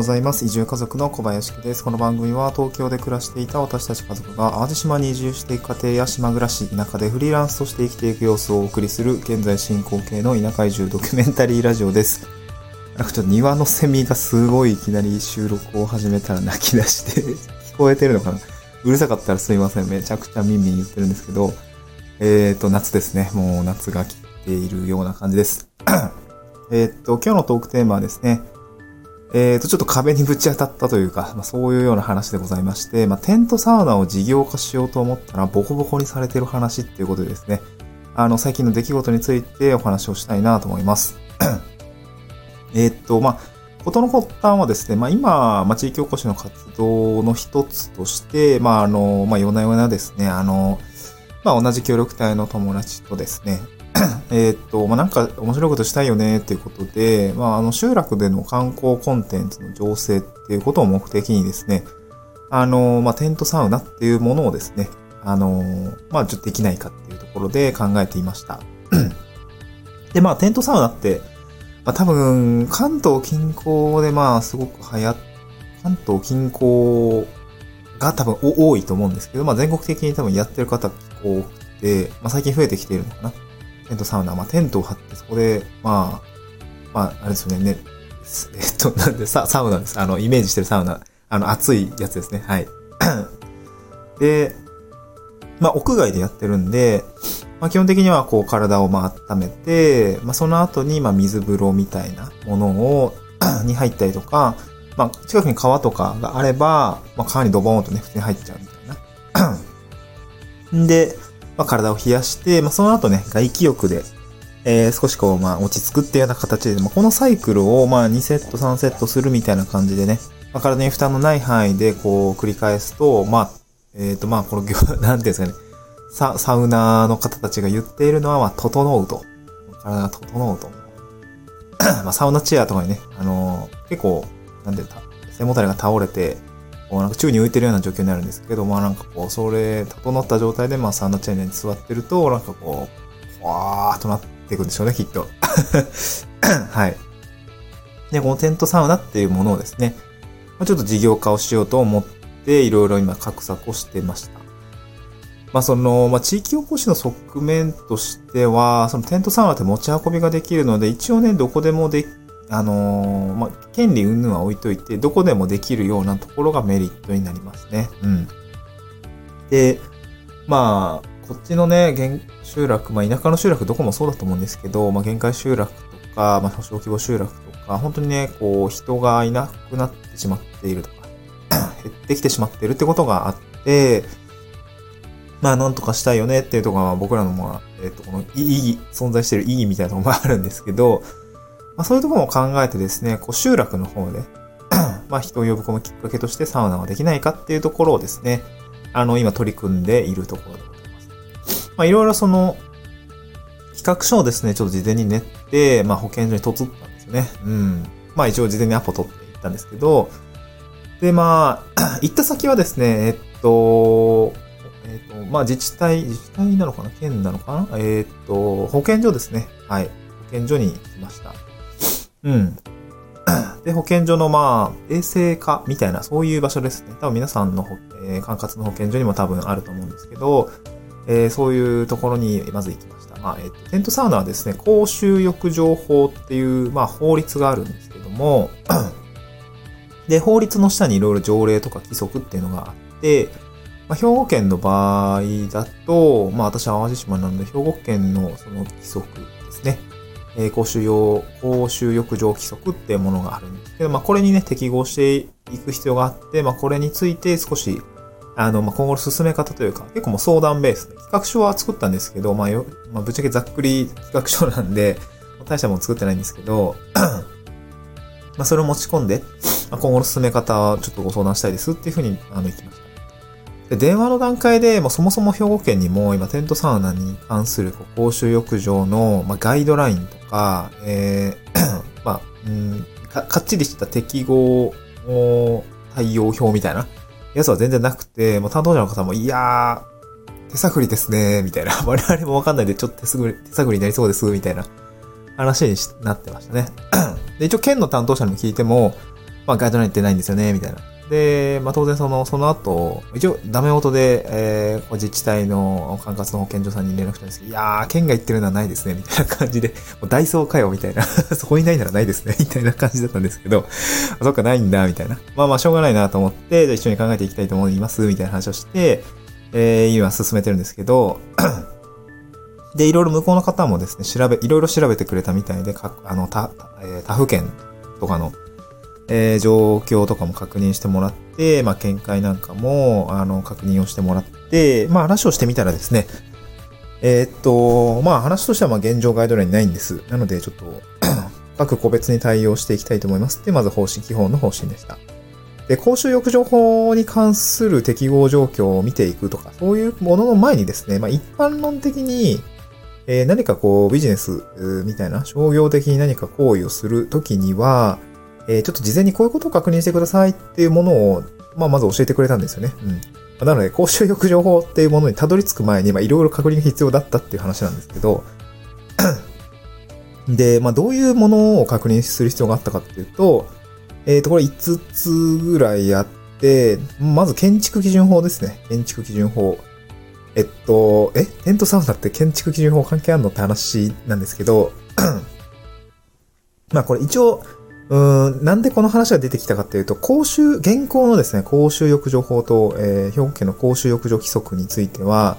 ございます。移住家族の小林です。この番組は東京で暮らしていた私たち家族が淡路島に移住していく家庭や島暮らし、田舎でフリーランスとして生きていく様子をお送りする現在進行形の田舎移住ドキュメンタリーラジオです。なんかちょっと庭のセミがすごいいきなり収録を始めたら泣き出して聞こえてるのかなうるさかったらすいません。めちゃくちゃミンミン言ってるんですけど、えっ、ー、と、夏ですね。もう夏が来ているような感じです。えっと、今日のトークテーマはですね、えっ、ー、と、ちょっと壁にぶち当たったというか、まあ、そういうような話でございまして、まあ、テントサウナを事業化しようと思ったら、ボコボコにされてる話っていうことでですね、あの、最近の出来事についてお話をしたいなと思います。えっと、まあ、ことの発端はですね、まあ、今、まあ、地域おこしの活動の一つとして、まあ、あの、まあ、夜な夜なですね、あの、まあ、同じ協力隊の友達とですね、えっと、まあ、なんか面白いことしたいよねっていうことで、まあ、あの、集落での観光コンテンツの醸成っていうことを目的にですね、あの、まあ、テントサウナっていうものをですね、あの、まあ、ちょっとできないかっていうところで考えていました。で、まあ、テントサウナって、まあ、多分、関東近郊でまあ、すごく流行っ、関東近郊が多分多いと思うんですけど、まあ、全国的に多分やってる方結構多くて、まあ、最近増えてきているのかな。テントサウナ、まあ、テントを張ってそこで、まあ、まあ、あれですよね、ね、えっと、なんで、ササウナです。あの、イメージしてるサウナ。あの、熱いやつですね。はい。で、まあ、屋外でやってるんで、まあ、基本的にはこう体をまあ温めて、まあ、その後にまあ水風呂みたいなものを に入ったりとか、まあ、近くに川とかがあれば、まあ、川にドボーンとね、普通に入っちゃうみたいな。で、まあ、体を冷やして、まあ、その後ね、外気浴で、えー、少しこう、まあ、落ち着くっていうような形で、まあ、このサイクルを、まあ、2セット、3セットするみたいな感じでね、まあ、体に負担のない範囲で、こう、繰り返すと、まあ、えっ、ー、と、まあ、この、なんていうんですかね、サ、サウナの方たちが言っているのは、まあ、整うと。体が整うと。まあ、サウナチェアとかにね、あのー、結構、なんで、背もたれが倒れて、こうなんか宙に浮いてるような状況になるんですけど、まあなんかこう、それ、整った状態で、まあサウナチェアに座ってると、なんかこう、わーっとなっていくんでしょうね、きっと。はい。で、このテントサウナっていうものをですね、ま、ちょっと事業化をしようと思って、いろいろ今、画策をしてました。まあその、まあ地域おこしの側面としては、そのテントサウナって持ち運びができるので、一応ね、どこでもであのー、まあ、権利云々は置いといて、どこでもできるようなところがメリットになりますね。うん。で、まあ、こっちのね、集落、まあ、田舎の集落どこもそうだと思うんですけど、まあ、限界集落とか、まあ、小規模集落とか、本当にね、こう、人がいなくなってしまっているとか、減ってきてしまっているってことがあって、まあ、なんとかしたいよねっていうところが僕らの、まあ、えっ、と、この意義、存在している意義みたいなのがあるんですけど、まあ、そういうところも考えてですね、こう集落の方で まあ人を呼ぶこのきっかけとしてサウナができないかっていうところをですね、あの、今取り組んでいるところでございます。まあいろいろその、企画書をですね、ちょっと事前に練って、まあ保健所にとつったんですよね。うん。まあ一応事前にアポ取っていったんですけど、で、まあ、行った先はですね、えっと、えっと、まあ自治体、自治体なのかな？県なのかな？えっと、保健所ですね。はい。保健所に来ました。うん。で、保健所のまあ、衛生課みたいな、そういう場所ですね。多分皆さんの、えー、管轄の保健所にも多分あると思うんですけど、えー、そういうところにまず行きました。まあ、えっ、と、テントサウナはですね、公衆浴場法っていう、まあ、法律があるんですけども、で、法律の下にいろいろ条例とか規則っていうのがあって、まあ、兵庫県の場合だと、まあ、私は淡路島なので、兵庫県のその規則ですね。えー、公衆用、公衆浴場規則っていうものがあるんですけど、まあ、これにね、適合していく必要があって、まあ、これについて少し、あの、まあ、今後の進め方というか、結構もう相談ベースで、企画書は作ったんですけど、まあ、よ、まあ、ぶっちゃけざっくり企画書なんで、大したもの作ってないんですけど、まあ、それを持ち込んで、まあ、今後の進め方、ちょっとご相談したいですっていうふうに、あの、言きました。で、電話の段階で、もうそもそも兵庫県にも今テントサウナに関する公衆浴場の、まあ、ガイドラインとか、えー まあ、うんか、かっちりした適合対応表みたいなやつは全然なくて、もう担当者の方も、いやー、手探りですね、みたいな。我々もわかんないで、ちょっと手探り、手探りになりそうです、みたいな話になってましたね。で、一応県の担当者にも聞いても、まあ、ガイドラインってないんですよね、みたいな。で、まあ、当然その、その後、一応、ダメ元で、えー、自治体の管轄の保健所さんに連絡したんですけど、いやー、県が言ってるのはないですね、みたいな感じで、もうダイソーかよ、みたいな。そこにないならないですね、みたいな感じだったんですけど、そっか、ないんだ、みたいな。まあまあ、しょうがないなと思って、じゃあ一緒に考えていきたいと思います、みたいな話をして、えー、今進めてるんですけど、で、いろいろ向こうの方もですね、調べ、いろいろ調べてくれたみたいで、かあの、他、えー、他府県とかの、えー、状況とかも確認してもらって、まあ、見解なんかも、あの、確認をしてもらって、まあ、話をしてみたらですね、えー、っと、まあ、話としては、ま、現状ガイドラインないんです。なので、ちょっと 各個別に対応していきたいと思いますって、まず方針、基本の方針でした。で、公衆浴場法に関する適合状況を見ていくとか、そういうものの前にですね、まあ、一般論的に、えー、何かこうビジネスみたいな商業的に何か行為をするときには、え、ちょっと事前にこういうことを確認してくださいっていうものを、まあ、まず教えてくれたんですよね。うん。なので、公衆浴場法っていうものにたどり着く前に、まあ、いろいろ確認が必要だったっていう話なんですけど、で、まあ、どういうものを確認する必要があったかっていうと、えっ、ー、と、これ5つぐらいあって、まず建築基準法ですね。建築基準法。えっと、え？テントサウナって建築基準法関係あるのって話なんですけど、まあこれ一応、うん、なんでこの話が出てきたかっていうと、公衆、現行のですね、公衆浴場法と、えー、兵庫県の公衆浴場規則については、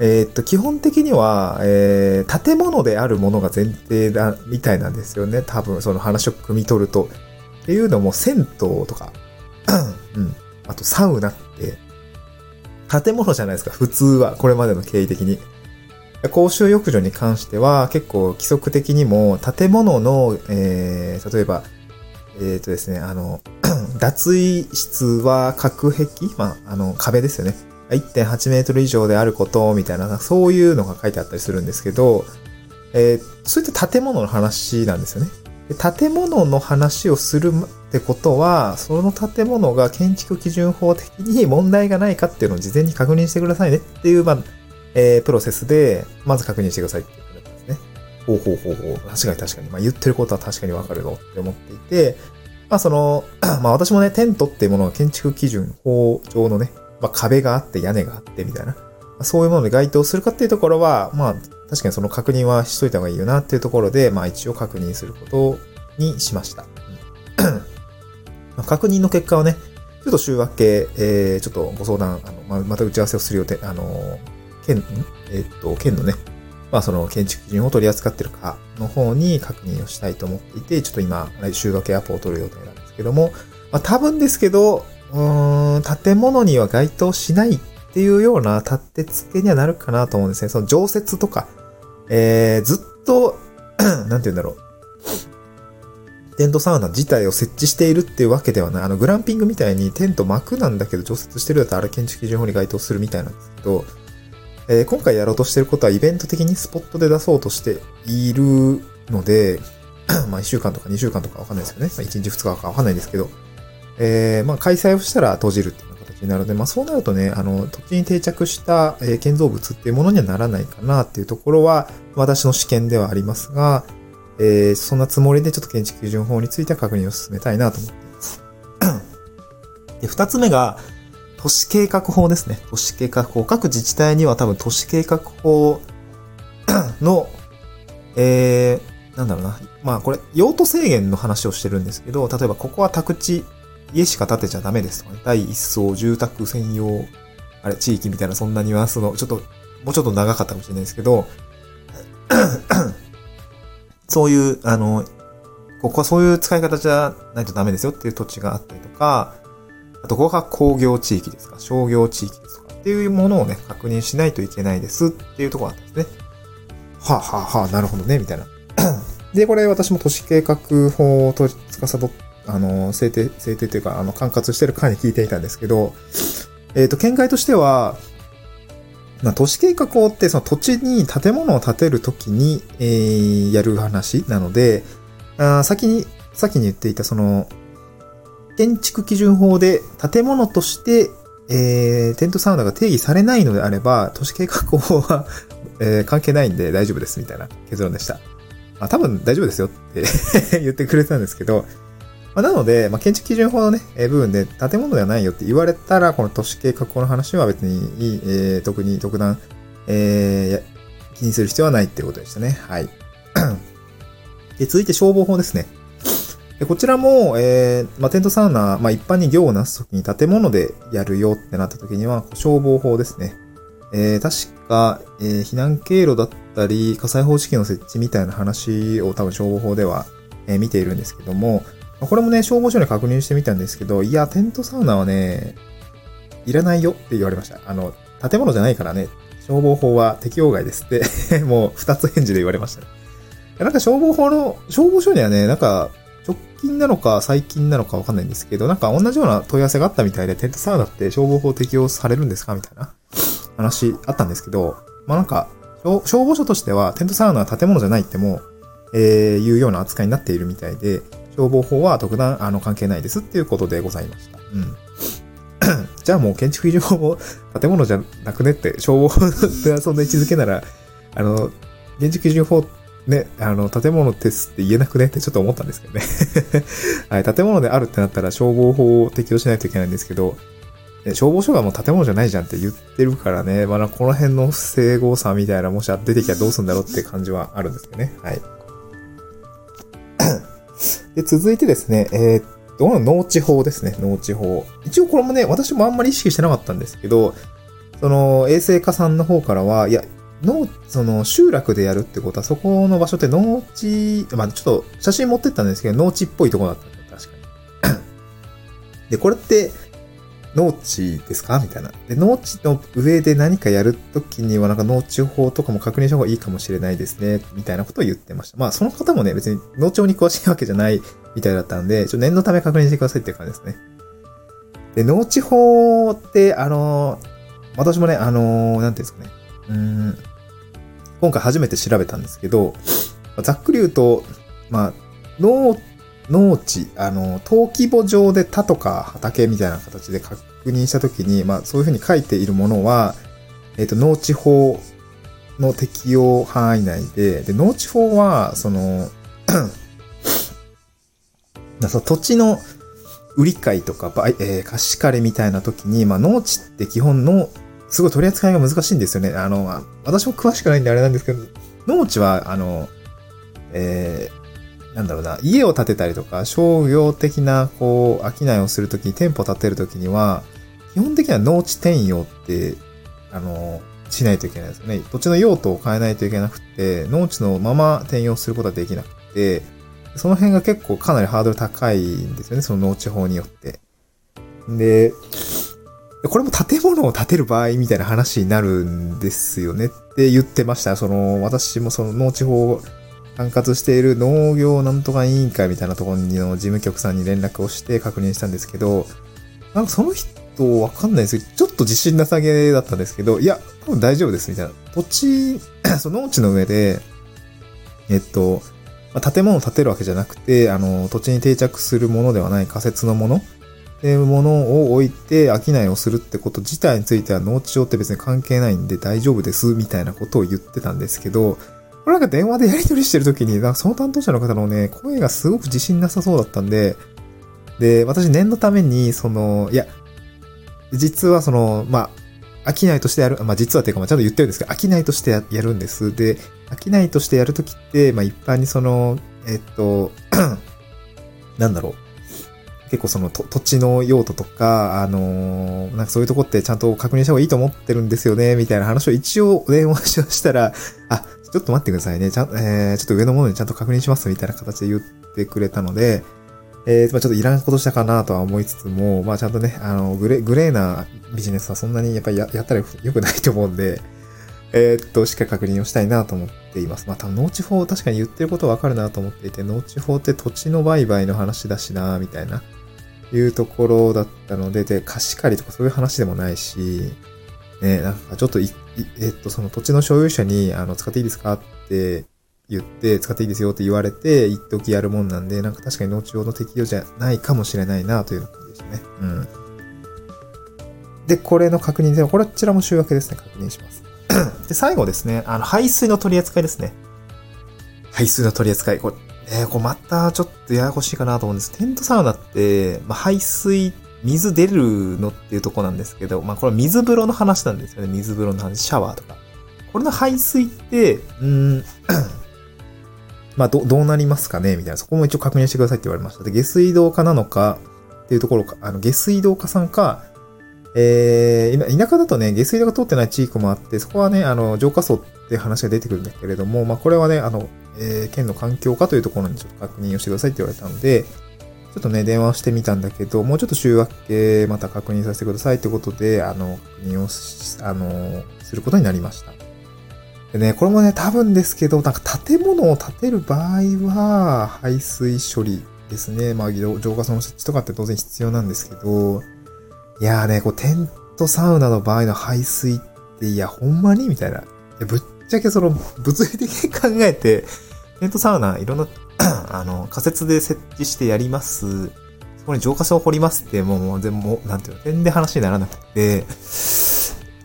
えー、っと、基本的には、えー、建物であるものが前提だ、みたいなんですよね。多分、その話を汲み取ると。っていうのも、銭湯とか、うん、あとサウナって、建物じゃないですか、普通は。これまでの経緯的に。公衆浴場に関しては、結構規則的にも、建物の、えー、例えば、えっ、ー、とですね、あの、脱衣室は隔壁？まあ、あの、壁ですよね。1.8メートル以上であること、みたいな、そういうのが書いてあったりするんですけど、えー、そういった建物の話なんですよね。で建物の話をするってことは、その建物が建築基準法的に問題がないかっていうのを事前に確認してくださいねっていう、まあ、えー、プロセスで、まず確認してくださいっていう。ほうほうほうほう。確かに確かに。まあ、言ってることは確かにわかるのって思っていて、まあ、その、まあ、私もね、テントっていうものは建築基準法上のね、まあ、壁があって屋根があってみたいな、まあそういうものに該当するかっていうところは、まあ、確かにその確認はしといた方がいいよなっていうところで、まあ、一応確認することにしました。確認の結果はね、ちょっと週明け、えー、ちょっとご相談、あの、ままた打ち合わせをする予定、あの、県、えー、っと、県のね、まあその建築基準を取り扱ってるかの方に確認をしたいと思っていて、ちょっと今、来週明けアポを取る予定なんですけども、まあ多分ですけど、うーん、建物には該当しないっていうような立て付けにはなるかなと思うんですね。その常設とか、えー、ずっと、なんて言うんだろう。テントサウナ自体を設置しているっていうわけではない。あの、グランピングみたいにテント膜なんだけど常設してるだとあれ建築基準法に該当するみたいなんですけど、えー、今回やろうとしてることはイベント的にスポットで出そうとしているので、まあ1週間とか2週間とかわかんないですよね。まあ1日2日かわかんないですけど、えー、まあ開催をしたら閉じるっていう形になるので、まあそうなるとね、あの、土地に定着した、え、建造物っていうものにはならないかなっていうところは、私の試験ではありますが、えー、そんなつもりでちょっと建築基準法については確認を進めたいなと思っています。で、二つ目が、都市計画法ですね。都市計画法。各自治体には多分都市計画法 の、えー、なんだろうな。まあこれ、用途制限の話をしてるんですけど、例えばここは宅地、家しか建てちゃダメですとかね。第一層住宅専用、あれ、地域みたいなそんなニュアンスの、ちょっと、もうちょっと長かったかもしれないですけど、そういう、あの、ここはそういう使い方じゃないとダメですよっていう土地があったりとか、あとここが工業地域ですか、商業地域ですか？っていうものをね、確認しないといけないですっていうところがあったんですね。はあ、はあはあ、なるほどね、みたいな。で、これ私も都市計画法をと司ど、あの、制定、制定というか、あの、管轄してる会に聞いていたんですけど、えっ、ー、と、見解としては、まあ、都市計画法ってその土地に建物を建てるときに、えー、やる話なので、あ先に、先に言っていたその、建築基準法で建物として、えー、テントサウナが定義されないのであれば、都市計画法は えー、関係ないんで大丈夫ですみたいな結論でした。あ、多分大丈夫ですよって 言ってくれたんですけど、まあ、なので、まあ、建築基準法のね、え部分で建物ではないよって言われたら、この都市計画法の話は別にいい、えー、特に特段、えー、気にする必要はないってことでしたね。はい。で続いて消防法ですね。でこちらも、えー、まあ、テントサウナ、まあ、一般に業をなすときに建物でやるよってなったときには、消防法ですね。えー、確か、えー、避難経路だったり、火災報知器の設置みたいな話を多分消防法では、えー、見ているんですけども、これもね、消防署に確認してみたんですけど、いや、テントサウナはね、いらないよって言われました。あの、建物じゃないからね、消防法は適用外ですって もう二つ返事で言われました。なんか消防法の、消防署にはね、なんか、直近なのか最近なのかわかんないんですけど、なんか同じような問い合わせがあったみたいで、テントサウナって消防法適用されるんですか？みたいな 話あったんですけど、まあなんか、消防署としてはテントサウナは建物じゃないっても、えー、いうような扱いになっているみたいで、消防法は特段あの関係ないですっていうことでございました。うん。じゃあもう建築基準法も建物じゃなくねって、消防法 でそんな位置づけなら、あの、建築基準法ね、あの、建物ですって言えなくねってちょっと思ったんですけどね はい、建物であるってなったら消防法を適用しないといけないんですけど、消防署がもう建物じゃないじゃんって言ってるからね、まあ、この辺の不整合さみたいな、もし出てきたらどうするんだろうって感じはあるんですけどね。はい。で、続いてですね、えー、っと、農地法ですね、農地法。一応これもね、私もあんまり意識してなかったんですけど、その、衛生課さんの方からは、いや、農、その、集落でやるってことは、そこの場所って農地、まあちょっと写真持ってったんですけど、農地っぽいとこだったんです確かに。で、これって、農地ですか？みたいな。で、農地の上で何かやるときには、なんか農地法とかも確認した方がいいかもしれないですね。みたいなことを言ってました。まあ、その方もね、別に農庁に詳しいわけじゃないみたいだったんで、ちょっと念のため確認してくださいっていう感じですね。で、農地法って、あの、私もね、あの、なんていうんですかね。うん、今回初めて調べたんですけど、ざっくり言うと、まあ、農農地、あの、登記簿上で田とか畑みたいな形で確認したときに、まあそういうふうに書いているものは、えっ、と、農地法の適用範囲内で、で、農地法は、その その土地の売り買いとか、えー、貸し借りみたいな時に、まあ農地って基本の、すごい取り扱いが難しいんですよね。あの、私も詳しくないんであれなんですけど、農地は、あの、えー、なんだろうな、家を建てたりとか、商業的な、こう、商いをするときに、店舗を建てるときには、基本的には農地転用って、あの、しないといけないですよね。土地の用途を変えないといけなくて、農地のまま転用することはできなくて、その辺が結構かなりハードル高いんですよね、その農地法によって。で、これも建物を建てる場合みたいな話になるんですよねって言ってました。その、私もその農地法管轄している農業なんとか委員会みたいなところの事務局さんに連絡をして確認したんですけど、なんかその人わかんないですけど、ちょっと自信なさげだったんですけど、いや、多分大丈夫ですみたいな。土地、その農地の上で、えっと、ま、建物を建てるわけじゃなくて、あの、土地に定着するものではない仮設のものっていうものを置いて商いをするってこと自体については農地上って別に関係ないんで大丈夫ですみたいなことを言ってたんですけど、これなんか電話でやり取りしてる時に、その担当者の方のね、声がすごく自信なさそうだったんで、で、私念のために、その、いや、実はその、まあ、商いとしてやる、まあ実はっていうか、まあちゃんと言ってるんですけど、商いとしてやるんです。で、商いとしてやるときって、まあ一般にその、えっと、なんだろう。結構その土地の用途とか、あのー、なんかそういうとこってちゃんと確認した方がいいと思ってるんですよね、みたいな話を一応電話しましたら、あ、ちょっと待ってくださいね。ちゃん、えー、ちょっと上のものにちゃんと確認しますみたいな形で言ってくれたので、えー、まちょっといらんことしたかなとは思いつつも、まあちゃんとね、あの、グレグレーなビジネスはそんなにやっぱりややったら良くないと思うんで、え、っと、しっかり確認をしたいなと思っています。まあ多分農地法確かに言ってることわかるなと思っていて、農地法って土地の売買の話だしな、みたいな、いうところだったので、で、貸し借りとかそういう話でもないし、ね、なんかちょっとい、えっと、その土地の所有者に、あの、使っていいですかって言って、使っていいですよって言われて、一時やるもんなんで、なんか確かに農地用の適用じゃないかもしれないなというところでしたね。うん。で、これの確認で、これこちらも週明けですね、確認します。で、最後ですね、あの、排水の取り扱いですね。排水の取り扱い。これ、えー、これまたちょっとややこしいかなと思うんです。テントサウナって、まあ、排水、水出るのっていうとこなんですけど、まあ、これは水風呂の話なんですよね。水風呂の話、シャワーとか。これの排水って、うん、まあ、ど、どうなりますかね？みたいな。そこも一応確認してくださいって言われました。で、下水道化なのかっていうところか、あの、下水道化さんか、えー、今、田舎だとね、下水道が通ってない地域もあって、そこはね、あの、浄化層って話が出てくるんだけれども、まあ、これはね、あの、えー、県の環境課というところにちょっと確認をしてくださいって言われたので、ちょっとね、電話をしてみたんだけど、もうちょっと週明けまた確認させてくださいってことで、あの、確認をし、あの、することになりました。でね、これもね、多分ですけど、なんか建物を建てる場合は、排水処理ですね。まあ、浄化層の設置とかって当然必要なんですけど、いやーね、こう、テントサウナの場合の排水って、いや、ほんまに？みたいな。ぶっちゃけその、物理的に考えて、テントサウナ、いろんな あの、仮設で設置してやります。そこに浄化層を掘りますって、もう、もう全部、なんていうの、点で話にならなくて、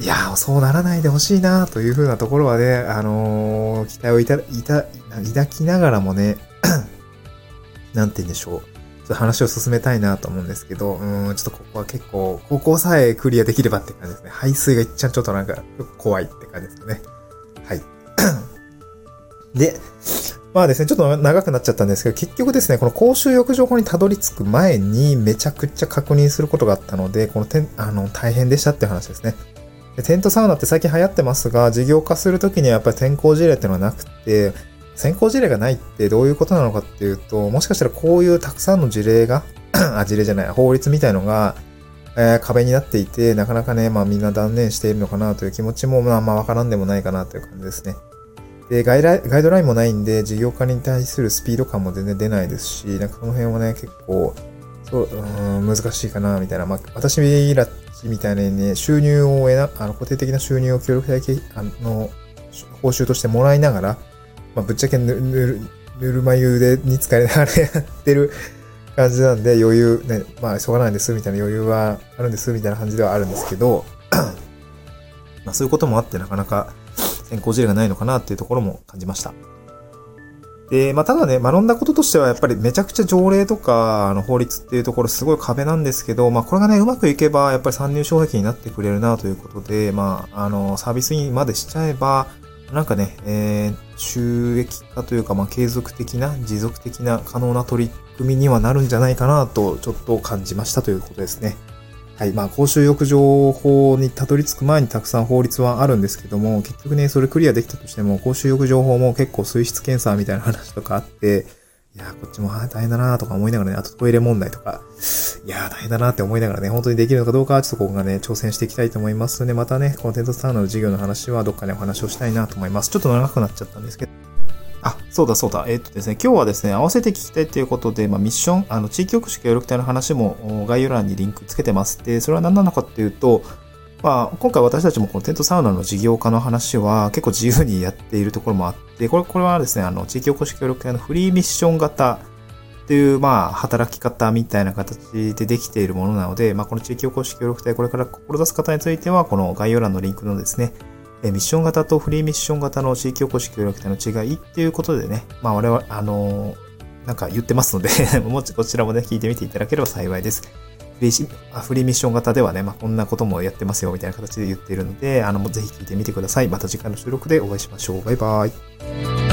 いやそうならないでほしいなというふうなところはね、あのー、期待をいた、いた、抱きながらもね、なんて言うんでしょう。ちょっと話を進めたいなと思うんですけど、うん、ちょっとここは結構、ここさえクリアできればって感じですね。排水がいっちゃんちょっとなんか、怖いって感じですね。はい。で、まあですね、ちょっと長くなっちゃったんですけど、結局ですね、この公衆浴場法にたどり着く前にめちゃくちゃ確認することがあったので、このてあの、大変でしたって話ですね。テントサウナって最近流行ってますが、事業化するときにはやっぱり天候事例っていうのはなくて、先行事例がないってどういうことなのかっていうと、もしかしたらこういうたくさんの事例が あ、事例じゃない、法律みたいのが、えー、壁になっていて、なかなかね、まあみんな断念しているのかなという気持ちも、まあまあわからんでもないかなという感じですね。で、ガイガイドラインもないんで、事業化に対するスピード感も全然出ないですし、なんかその辺はね、結構、そう、うん、難しいかな、みたいな。まあ、私らみたいにね、収入を得な、あの、固定的な収入を協力的、あの、報酬としてもらいながら、まあ、ぶっちゃけぬ、ぬる、ぬるま湯で、に使いながらやってる感じなんで、余裕、ね、まあ、しょうがないんです、みたいな余裕はあるんです、みたいな感じではあるんですけど、まあ、そういうこともあって、なかなか先行事例がないのかなっていうところも感じました。で、まあ、ただね、学んだこととしては、やっぱりめちゃくちゃ条例とか、あの、法律っていうところすごい壁なんですけど、まあ、これがね、うまくいけば、やっぱり参入障壁になってくれるなということで、まあ、あの、サービスにまでしちゃえば、なんかね、えー、収益化というか、まあ、継続的な、持続的な可能な取り組みにはなるんじゃないかなと、ちょっと感じましたということですね。はい。まあ、公衆浴場法にたどり着く前にたくさん法律はあるんですけども、結局ね、それクリアできたとしても、公衆浴場法も結構水質検査みたいな話とかあって、いやこっちも大変だなとか思いながらね、あとトイレ問題とか、いやー大変だなって思いながらね、本当にできるのかどうか、ちょっとここがね、挑戦していきたいと思いますので、またね、このテントサウナの授業の話はどっかでお話をしたいなと思います。ちょっと長くなっちゃったんですけど。あ、そうだそうだ。えー、っとですね、今日はですね、合わせて聞きたいということで、まあ、ミッション、あの、地域おこし協力隊の話も概要欄にリンクつけてます。で、それは何なのかっていうと、まあ、今回私たちもこのテントサウナの事業化の話は結構自由にやっているところもあって、これ、これはですね、あの、地域おこし協力隊のフリーミッション型っていう、まあ、働き方みたいな形でできているものなので、まあ、この地域おこし協力隊、これから志す方については、この概要欄のリンクのですね、ミッション型とフリーミッション型の地域おこし協力隊の違いっていうことでね、まあ我々、あの、なんか言ってますので もちこちらもね、聞いてみていただければ幸いです。フリーフリーミッション型ではね、まあ、こんなこともやってますよ、みたいな形で言っているので、あの、ぜひ聞いてみてください。また次回の収録でお会いしましょう。バイバイ。